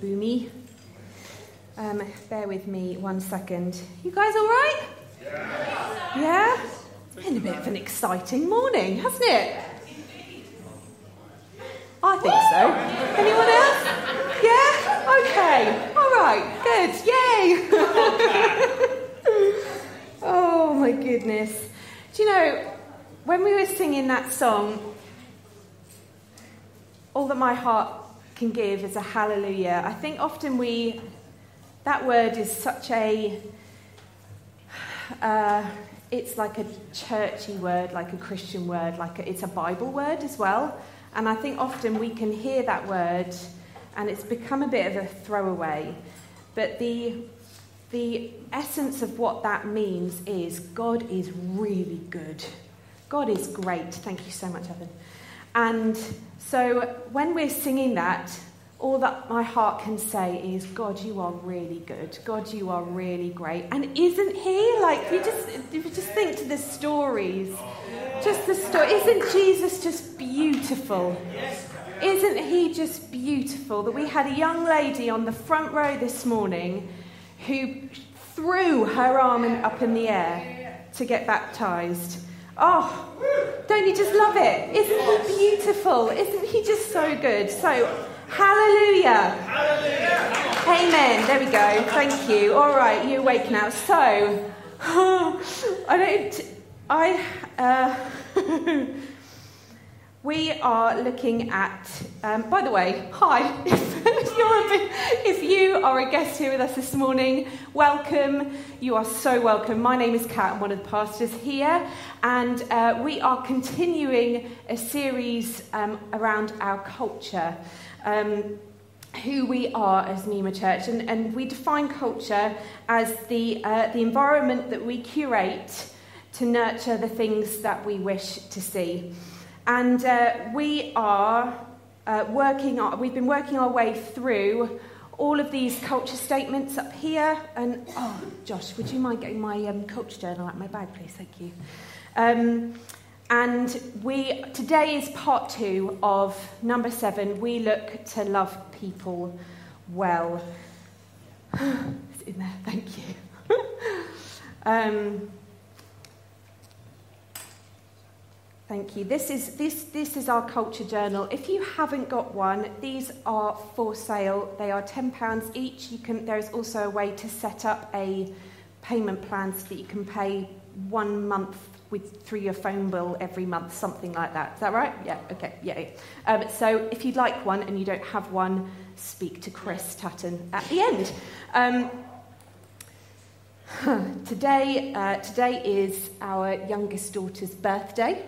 Boomy. Um, bear with me one second. You guys all right? Yeah. Yeah? It's been a bit of an exciting morning, hasn't it? I think so. Anyone else? Yeah? Okay. All right. Good. Yay. oh my goodness. Do you know, when we were singing that song, all that my heart can give is a hallelujah. I think often we, that word is such a, uh, it's like a churchy word, like a Christian word, like a, it's a Bible word as well. And I think often we can hear that word and it's become a bit of a throwaway. But the, the essence of what that means is God is really good. God is great. Thank you so much, Evan. And so when we're singing that, all that my heart can say is, God, you are really good. God, you are really great. And isn't He? Like, you just, you just think to the stories. Just the story. Isn't Jesus just beautiful? Isn't He just beautiful? That we had a young lady on the front row this morning who threw her arm up in the air to get baptized. Oh, don't you just love it? Isn't he beautiful? Isn't he just so good? So, hallelujah. hallelujah. Amen. There we go. Thank you. All right, you awake now. So, I don't. I. Uh, we are looking at, um, by the way, hi. If, if you are a guest here with us this morning, welcome. You are so welcome. My name is Kat, I'm one of the pastors here, and uh, we are continuing a series um, around our culture. Um, who we are as Nima Church, and, and we define culture as the, uh, the environment that we curate to nurture the things that we wish to see. And uh, we are uh, working on, we've been working our way through all of these culture statements up here. And oh, Josh, would you mind getting my um, culture journal out of my bag, please? Thank you. Um, and we today is part two of number seven. We look to love people well. it's in there. Thank you. um, Thank you. This is, this, this is our culture journal. If you haven't got one, these are for sale. They are £10 each. You can, there is also a way to set up a payment plan so that you can pay one month with, through your phone bill every month, something like that. Is that right? Yeah, okay, yeah. Um, so if you'd like one and you don't have one, speak to Chris Tatton at the end. Um, today, uh, today is our youngest daughter's birthday.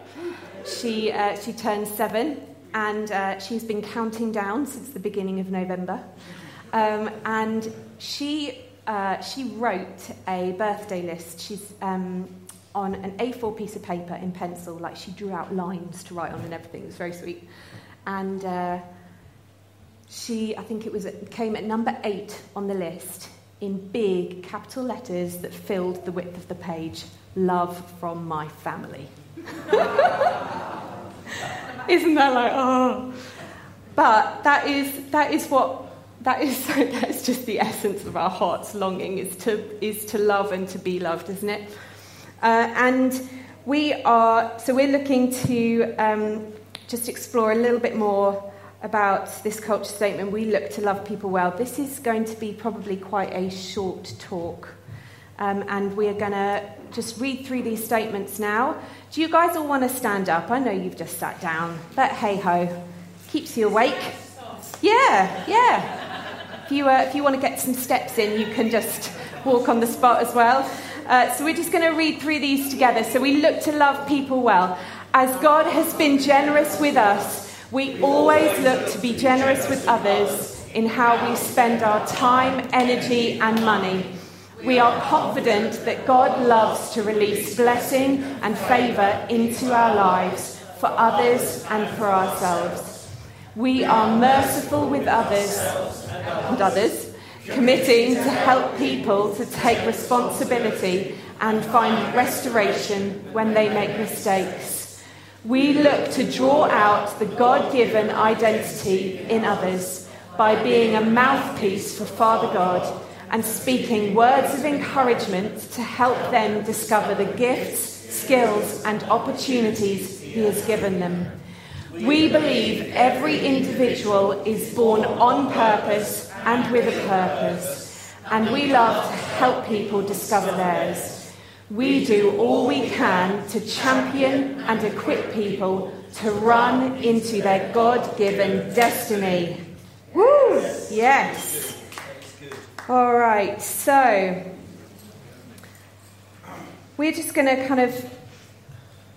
She, uh, she turned seven, and uh, she's been counting down since the beginning of November. Um, and she, uh, she wrote a birthday list. She's um, on an A4 piece of paper in pencil, like she drew out lines to write on and everything. It was very sweet. And uh, she, I think it was, came at number eight on the list in big capital letters that filled the width of the page Love from my family. Isn't that like, oh? But that is, that is what that is that's just the essence of our heart's longing is to is to love and to be loved, isn't it? Uh, and we are so we're looking to um, just explore a little bit more about this culture statement, we look to love people well. This is going to be probably quite a short talk. Um, and we are going to just read through these statements now. Do you guys all want to stand up? I know you've just sat down, but hey ho, keeps you awake. Yeah, yeah. If you, uh, if you want to get some steps in, you can just walk on the spot as well. Uh, so we're just going to read through these together. So we look to love people well. As God has been generous with us, we always look to be generous with others in how we spend our time, energy, and money. We are confident that God loves to release blessing and favour into our lives for others and for ourselves. We are merciful with others and others, committing to help people to take responsibility and find restoration when they make mistakes. We look to draw out the God given identity in others by being a mouthpiece for Father God and speaking words of encouragement to help them discover the gifts, skills, and opportunities He has given them. We believe every individual is born on purpose and with a purpose, and we love to help people discover theirs. We do all we can to champion and equip people to run into their God given destiny. Woo! Yes. All right, so we're just going to kind of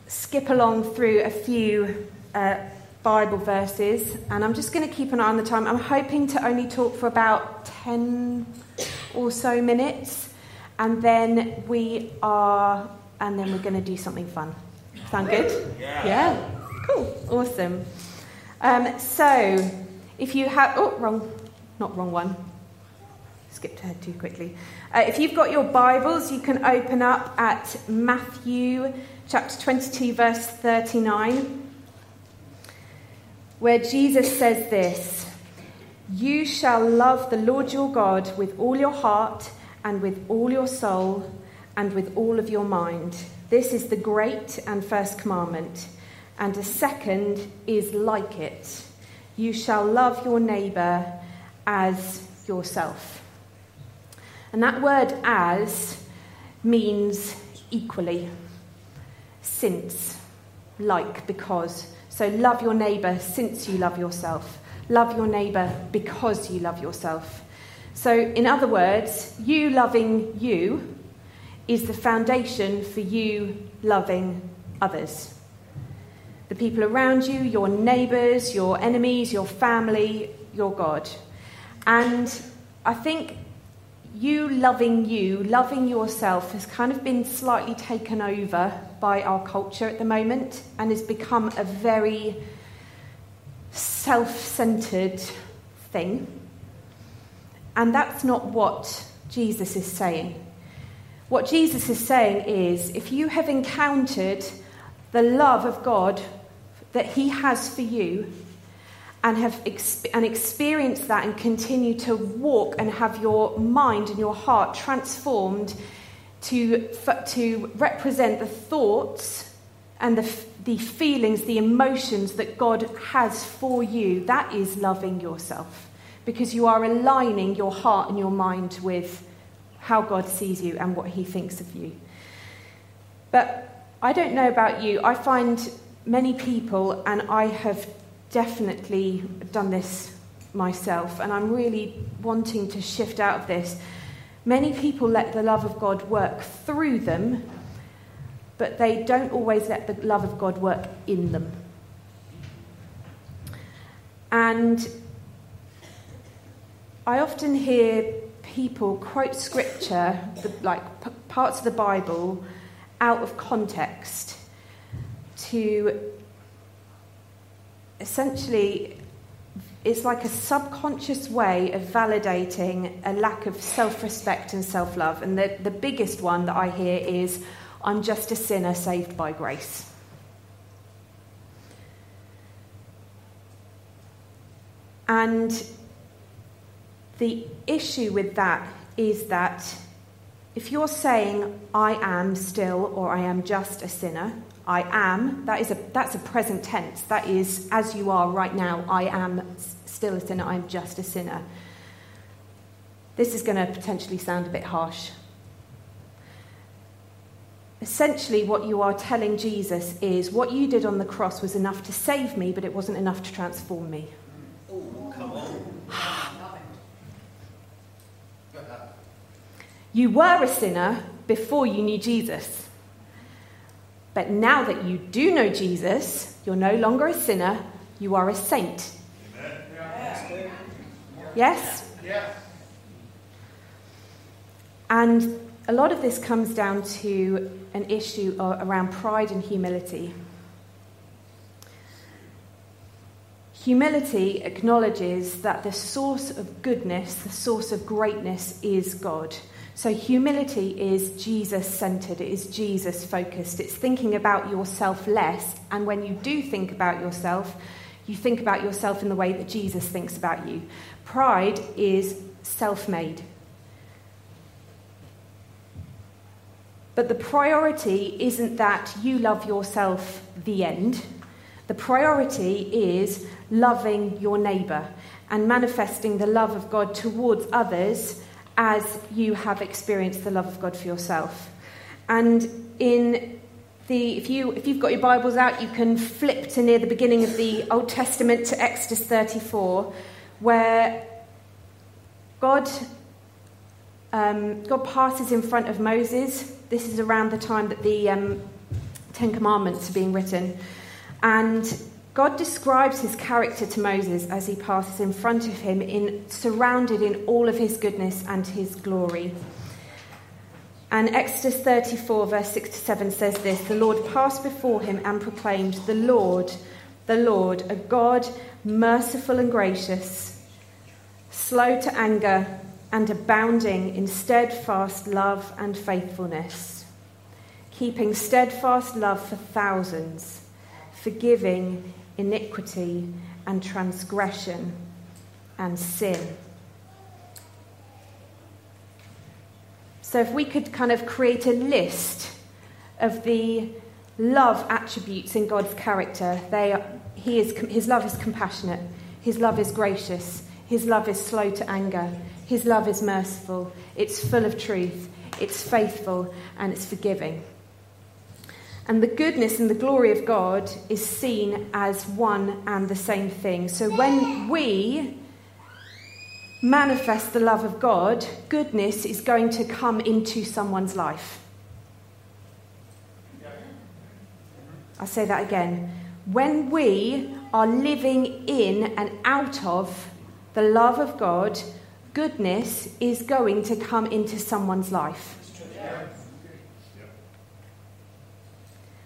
skip along through a few uh, Bible verses, and I'm just going to keep an eye on the time. I'm hoping to only talk for about 10 or so minutes, and then we are, and then we're going to do something fun. Sound good? Yeah. yeah? Cool. Awesome. Um, so, if you have, oh, wrong, not wrong one. Skipped ahead too quickly. Uh, if you've got your Bibles, you can open up at Matthew chapter 22, verse 39 where Jesus says this You shall love the Lord your God with all your heart and with all your soul and with all of your mind. This is the great and first commandment. And a second is like it you shall love your neighbour as yourself. And that word as means equally, since, like, because. So love your neighbour since you love yourself. Love your neighbour because you love yourself. So, in other words, you loving you is the foundation for you loving others. The people around you, your neighbours, your enemies, your family, your God. And I think you loving you, loving yourself, has kind of been slightly taken over by our culture at the moment and has become a very self centered thing. And that's not what Jesus is saying. What Jesus is saying is if you have encountered the love of God that He has for you, and have exp- and experienced that and continue to walk and have your mind and your heart transformed to, to represent the thoughts and the, the feelings, the emotions that God has for you, that is loving yourself. Because you are aligning your heart and your mind with how God sees you and what He thinks of you. But I don't know about you, I find many people, and I have definitely done this myself, and I'm really wanting to shift out of this. Many people let the love of God work through them, but they don't always let the love of God work in them. And I often hear people quote scripture, like p- parts of the Bible, out of context to essentially it's like a subconscious way of validating a lack of self respect and self love. And the, the biggest one that I hear is, I'm just a sinner saved by grace. And the issue with that is that if you're saying, I am still or I am just a sinner, I am, that is a, that's a present tense. That is, as you are right now, I am still a sinner, I am just a sinner. This is going to potentially sound a bit harsh. Essentially, what you are telling Jesus is what you did on the cross was enough to save me, but it wasn't enough to transform me. come on. You were a sinner before you knew Jesus. But now that you do know Jesus, you're no longer a sinner, you are a saint. Yes? And a lot of this comes down to an issue around pride and humility. Humility acknowledges that the source of goodness, the source of greatness, is God. So, humility is Jesus centered, it is Jesus focused. It's thinking about yourself less, and when you do think about yourself, you think about yourself in the way that Jesus thinks about you. Pride is self made. But the priority isn't that you love yourself, the end. The priority is loving your neighbour and manifesting the love of God towards others as you have experienced the love of God for yourself. And in the, if, you, if you've got your Bibles out, you can flip to near the beginning of the Old Testament to Exodus 34, where God, um, God passes in front of Moses. This is around the time that the um, Ten Commandments are being written. And God describes his character to Moses as he passes in front of him, in, surrounded in all of his goodness and his glory. And Exodus 34, verse 6 to 7 says this The Lord passed before him and proclaimed, The Lord, the Lord, a God merciful and gracious, slow to anger, and abounding in steadfast love and faithfulness, keeping steadfast love for thousands forgiving iniquity and transgression and sin. So, if we could kind of create a list of the love attributes in God's character, they are, he is, his love is compassionate, his love is gracious, his love is slow to anger, his love is merciful, it's full of truth, it's faithful, and it's forgiving. And the goodness and the glory of God is seen as one and the same thing. So when we manifest the love of God, goodness is going to come into someone's life. I'll say that again. When we are living in and out of the love of God, goodness is going to come into someone's life.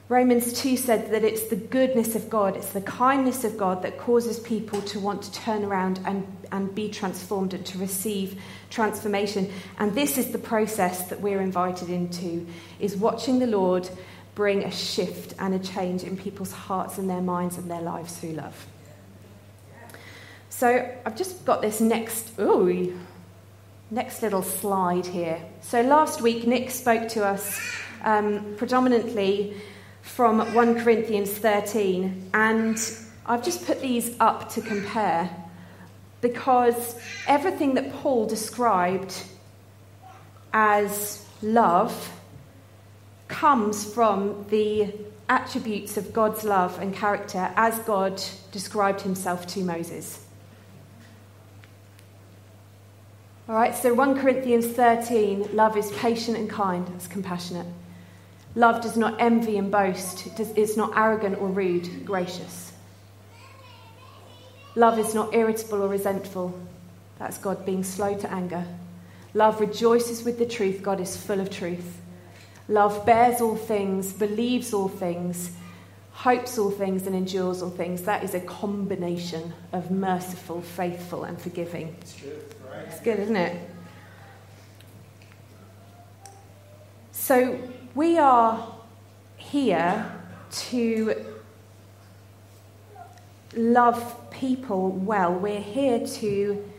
Romans 2 said that it's the goodness of God, it's the kindness of God that causes people to want to turn around and, and be transformed and to receive transformation. And this is the process that we're invited into, is watching the Lord bring a shift and a change in people's hearts and their minds and their lives through love. So I've just got this next, ooh, next little slide here. So last week, Nick spoke to us um, predominantly from 1 Corinthians 13, and I've just put these up to compare because everything that Paul described as love comes from the attributes of God's love and character as God described himself to Moses. All right, so 1 Corinthians 13, love is patient and kind, it's compassionate. Love does not envy and boast, it's not arrogant or rude, gracious. Love is not irritable or resentful. That's God being slow to anger. Love rejoices with the truth. God is full of truth. Love bears all things, believes all things, hopes all things, and endures all things. That is a combination of merciful, faithful, and forgiving. It's true, right? It's good, isn't it? So, we are here to love people well. We're here to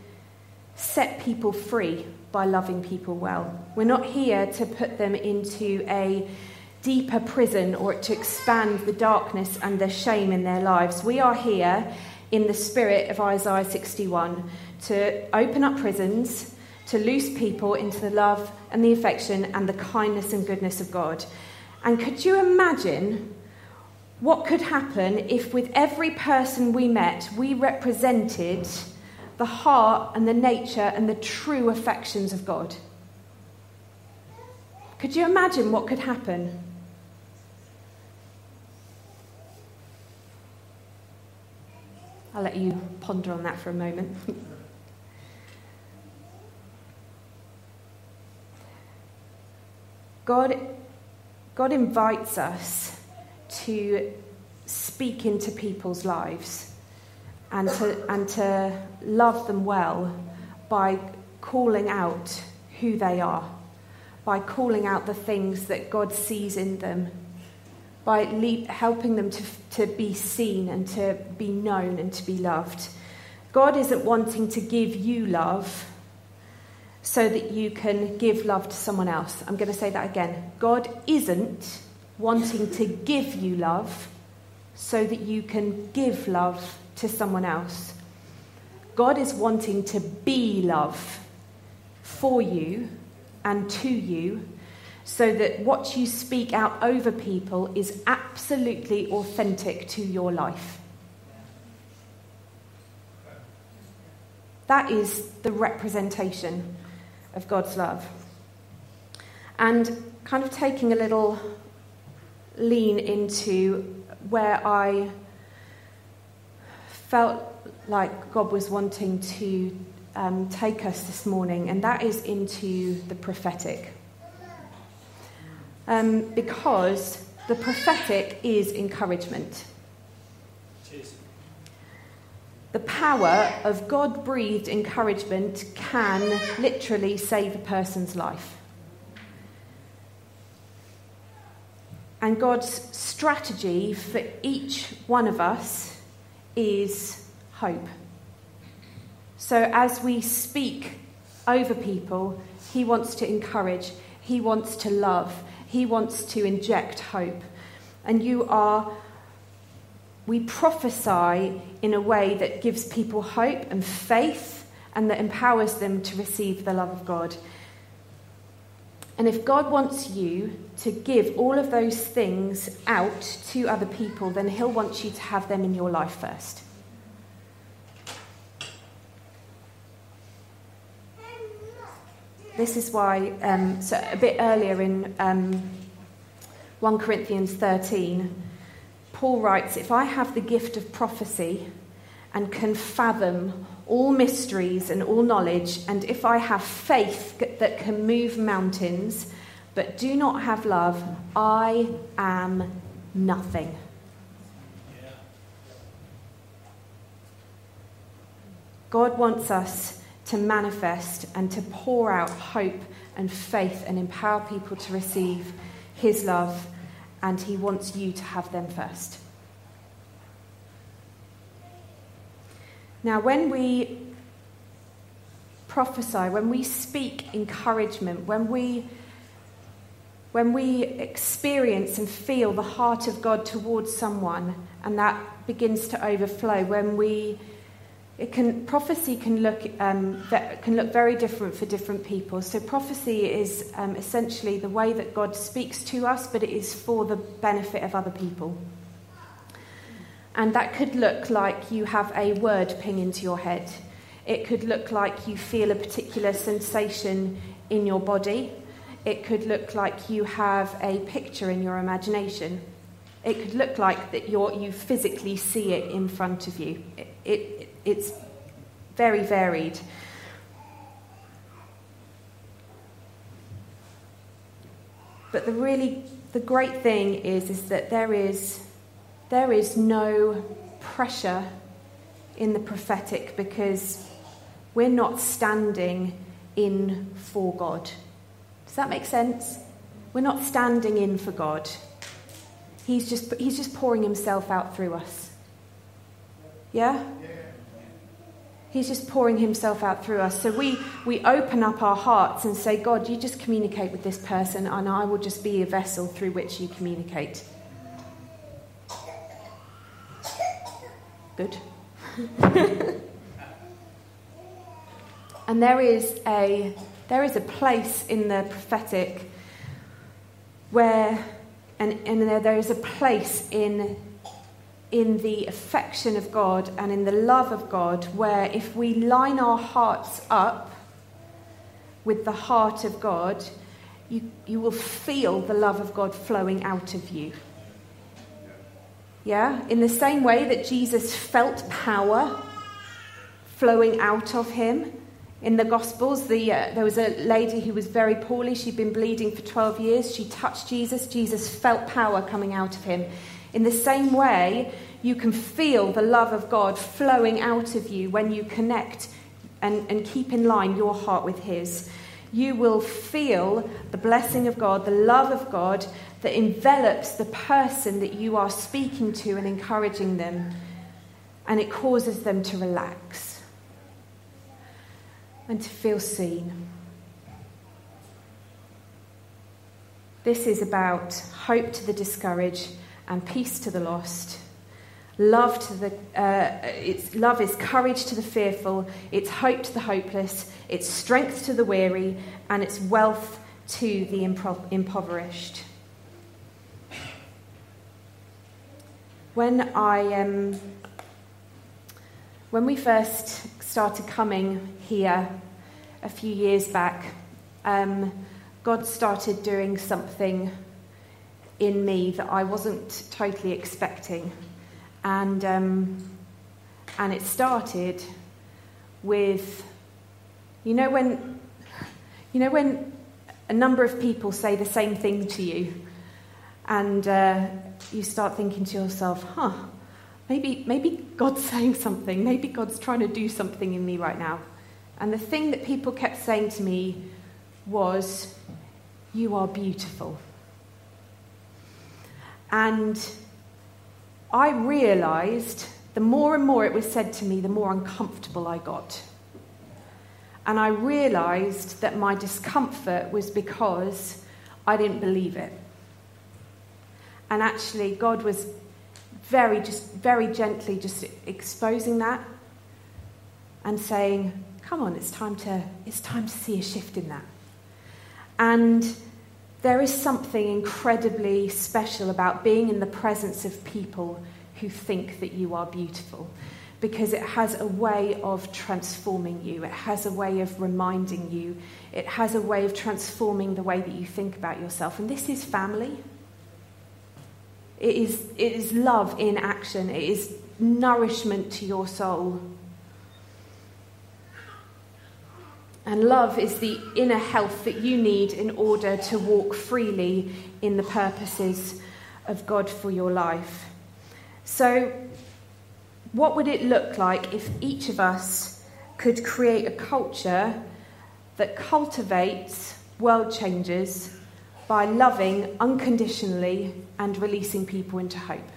set people free by loving people well. We're not here to put them into a deeper prison or to expand the darkness and the shame in their lives. We are here in the spirit of Isaiah 61 to open up prisons to loose people into the love and the affection and the kindness and goodness of God. And could you imagine what could happen if, with every person we met, we represented the heart and the nature and the true affections of God? Could you imagine what could happen? I'll let you ponder on that for a moment. God, God invites us to speak into people's lives and to, and to love them well by calling out who they are, by calling out the things that God sees in them, by le- helping them to, to be seen and to be known and to be loved. God isn't wanting to give you love so that you can give love to someone else. I'm going to say that again. God isn't wanting to give you love so that you can give love to someone else. God is wanting to be love for you and to you so that what you speak out over people is absolutely authentic to your life. That is the representation of God's love. And kind of taking a little lean into where I felt like God was wanting to um, take us this morning, and that is into the prophetic. Um, because the prophetic is encouragement. The power of God breathed encouragement can literally save a person's life. And God's strategy for each one of us is hope. So as we speak over people, He wants to encourage, He wants to love, He wants to inject hope. And you are, we prophesy in a way that gives people hope and faith and that empowers them to receive the love of God. And if God wants you to give all of those things out to other people, then He'll want you to have them in your life first. This is why, um, so a bit earlier in um, 1 Corinthians 13, Paul writes If I have the gift of prophecy and can fathom all mysteries and all knowledge, and if I have faith that can move mountains, but do not have love, I am nothing. God wants us to manifest and to pour out hope and faith and empower people to receive His love, and He wants you to have them first. Now, when we prophesy, when we speak encouragement, when we when we experience and feel the heart of God towards someone and that begins to overflow, when we it can prophecy can look um, can look very different for different people. So prophecy is um, essentially the way that God speaks to us, but it is for the benefit of other people. And that could look like you have a word ping into your head. It could look like you feel a particular sensation in your body. It could look like you have a picture in your imagination. It could look like that you physically see it in front of you. It, it, it's very varied. But the really the great thing is, is that there is there is no pressure in the prophetic because we're not standing in for God. Does that make sense? We're not standing in for God. He's just, he's just pouring himself out through us. Yeah? He's just pouring himself out through us. So we, we open up our hearts and say, God, you just communicate with this person, and I will just be a vessel through which you communicate. Good. and there is a there is a place in the prophetic where and, and there, there is a place in in the affection of God and in the love of God where if we line our hearts up with the heart of God, you, you will feel the love of God flowing out of you. Yeah? In the same way that Jesus felt power flowing out of him. In the Gospels, the, uh, there was a lady who was very poorly. She'd been bleeding for 12 years. She touched Jesus. Jesus felt power coming out of him. In the same way, you can feel the love of God flowing out of you when you connect and, and keep in line your heart with His. You will feel the blessing of God, the love of God that envelops the person that you are speaking to and encouraging them, and it causes them to relax and to feel seen. This is about hope to the discouraged and peace to the lost. Love to the uh, it's love is courage to the fearful. It's hope to the hopeless. It's strength to the weary, and it's wealth to the impoverished. When I um, when we first started coming here a few years back, um, God started doing something in me that I wasn't totally expecting. And, um, and it started with, you know, when, you know, when a number of people say the same thing to you, and uh, you start thinking to yourself, huh, maybe, maybe God's saying something, maybe God's trying to do something in me right now. And the thing that people kept saying to me was, You are beautiful. And I realized the more and more it was said to me, the more uncomfortable I got. And I realized that my discomfort was because I didn't believe it. And actually, God was very, just very gently just exposing that and saying, come on, it's time to, it's time to see a shift in that. And there is something incredibly special about being in the presence of people who think that you are beautiful because it has a way of transforming you. It has a way of reminding you. It has a way of transforming the way that you think about yourself. And this is family. It is, it is love in action. It is nourishment to your soul. And love is the inner health that you need in order to walk freely in the purposes of God for your life. So, what would it look like if each of us could create a culture that cultivates world changes by loving unconditionally and releasing people into hope?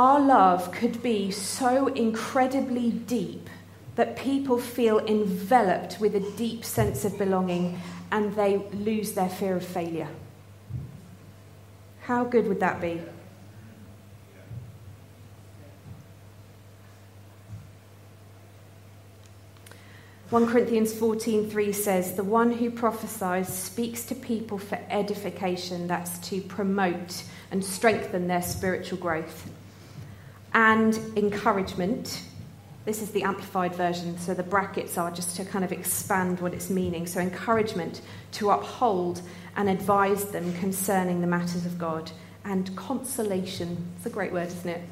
Our love could be so incredibly deep that people feel enveloped with a deep sense of belonging and they lose their fear of failure. How good would that be? One Corinthians 14:3 says, "The one who prophesies speaks to people for edification, that's to promote and strengthen their spiritual growth." And encouragement. This is the amplified version, so the brackets are just to kind of expand what it's meaning. So, encouragement to uphold and advise them concerning the matters of God, and consolation. It's a great word, isn't it?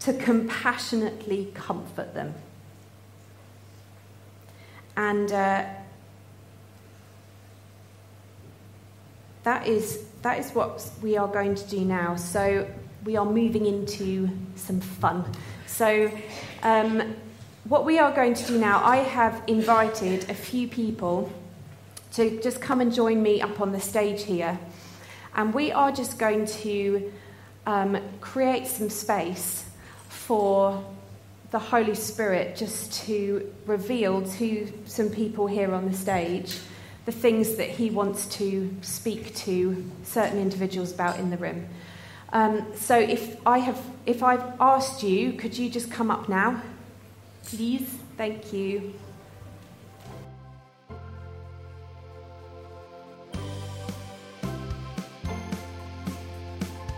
To compassionately comfort them. And uh, that is that is what we are going to do now. So we are moving into some fun. So, um, what we are going to do now, I have invited a few people to just come and join me up on the stage here. And we are just going to um, create some space for the Holy Spirit just to reveal to some people here on the stage the things that He wants to speak to certain individuals about in the room. Um, so if I have, if I've asked you, could you just come up now, please? Thank you.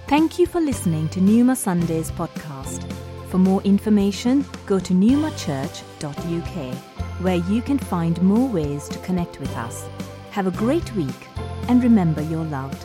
Thank you for listening to Numa Sundays podcast. For more information, go to newmachurch.uk, where you can find more ways to connect with us. Have a great week, and remember you're loved.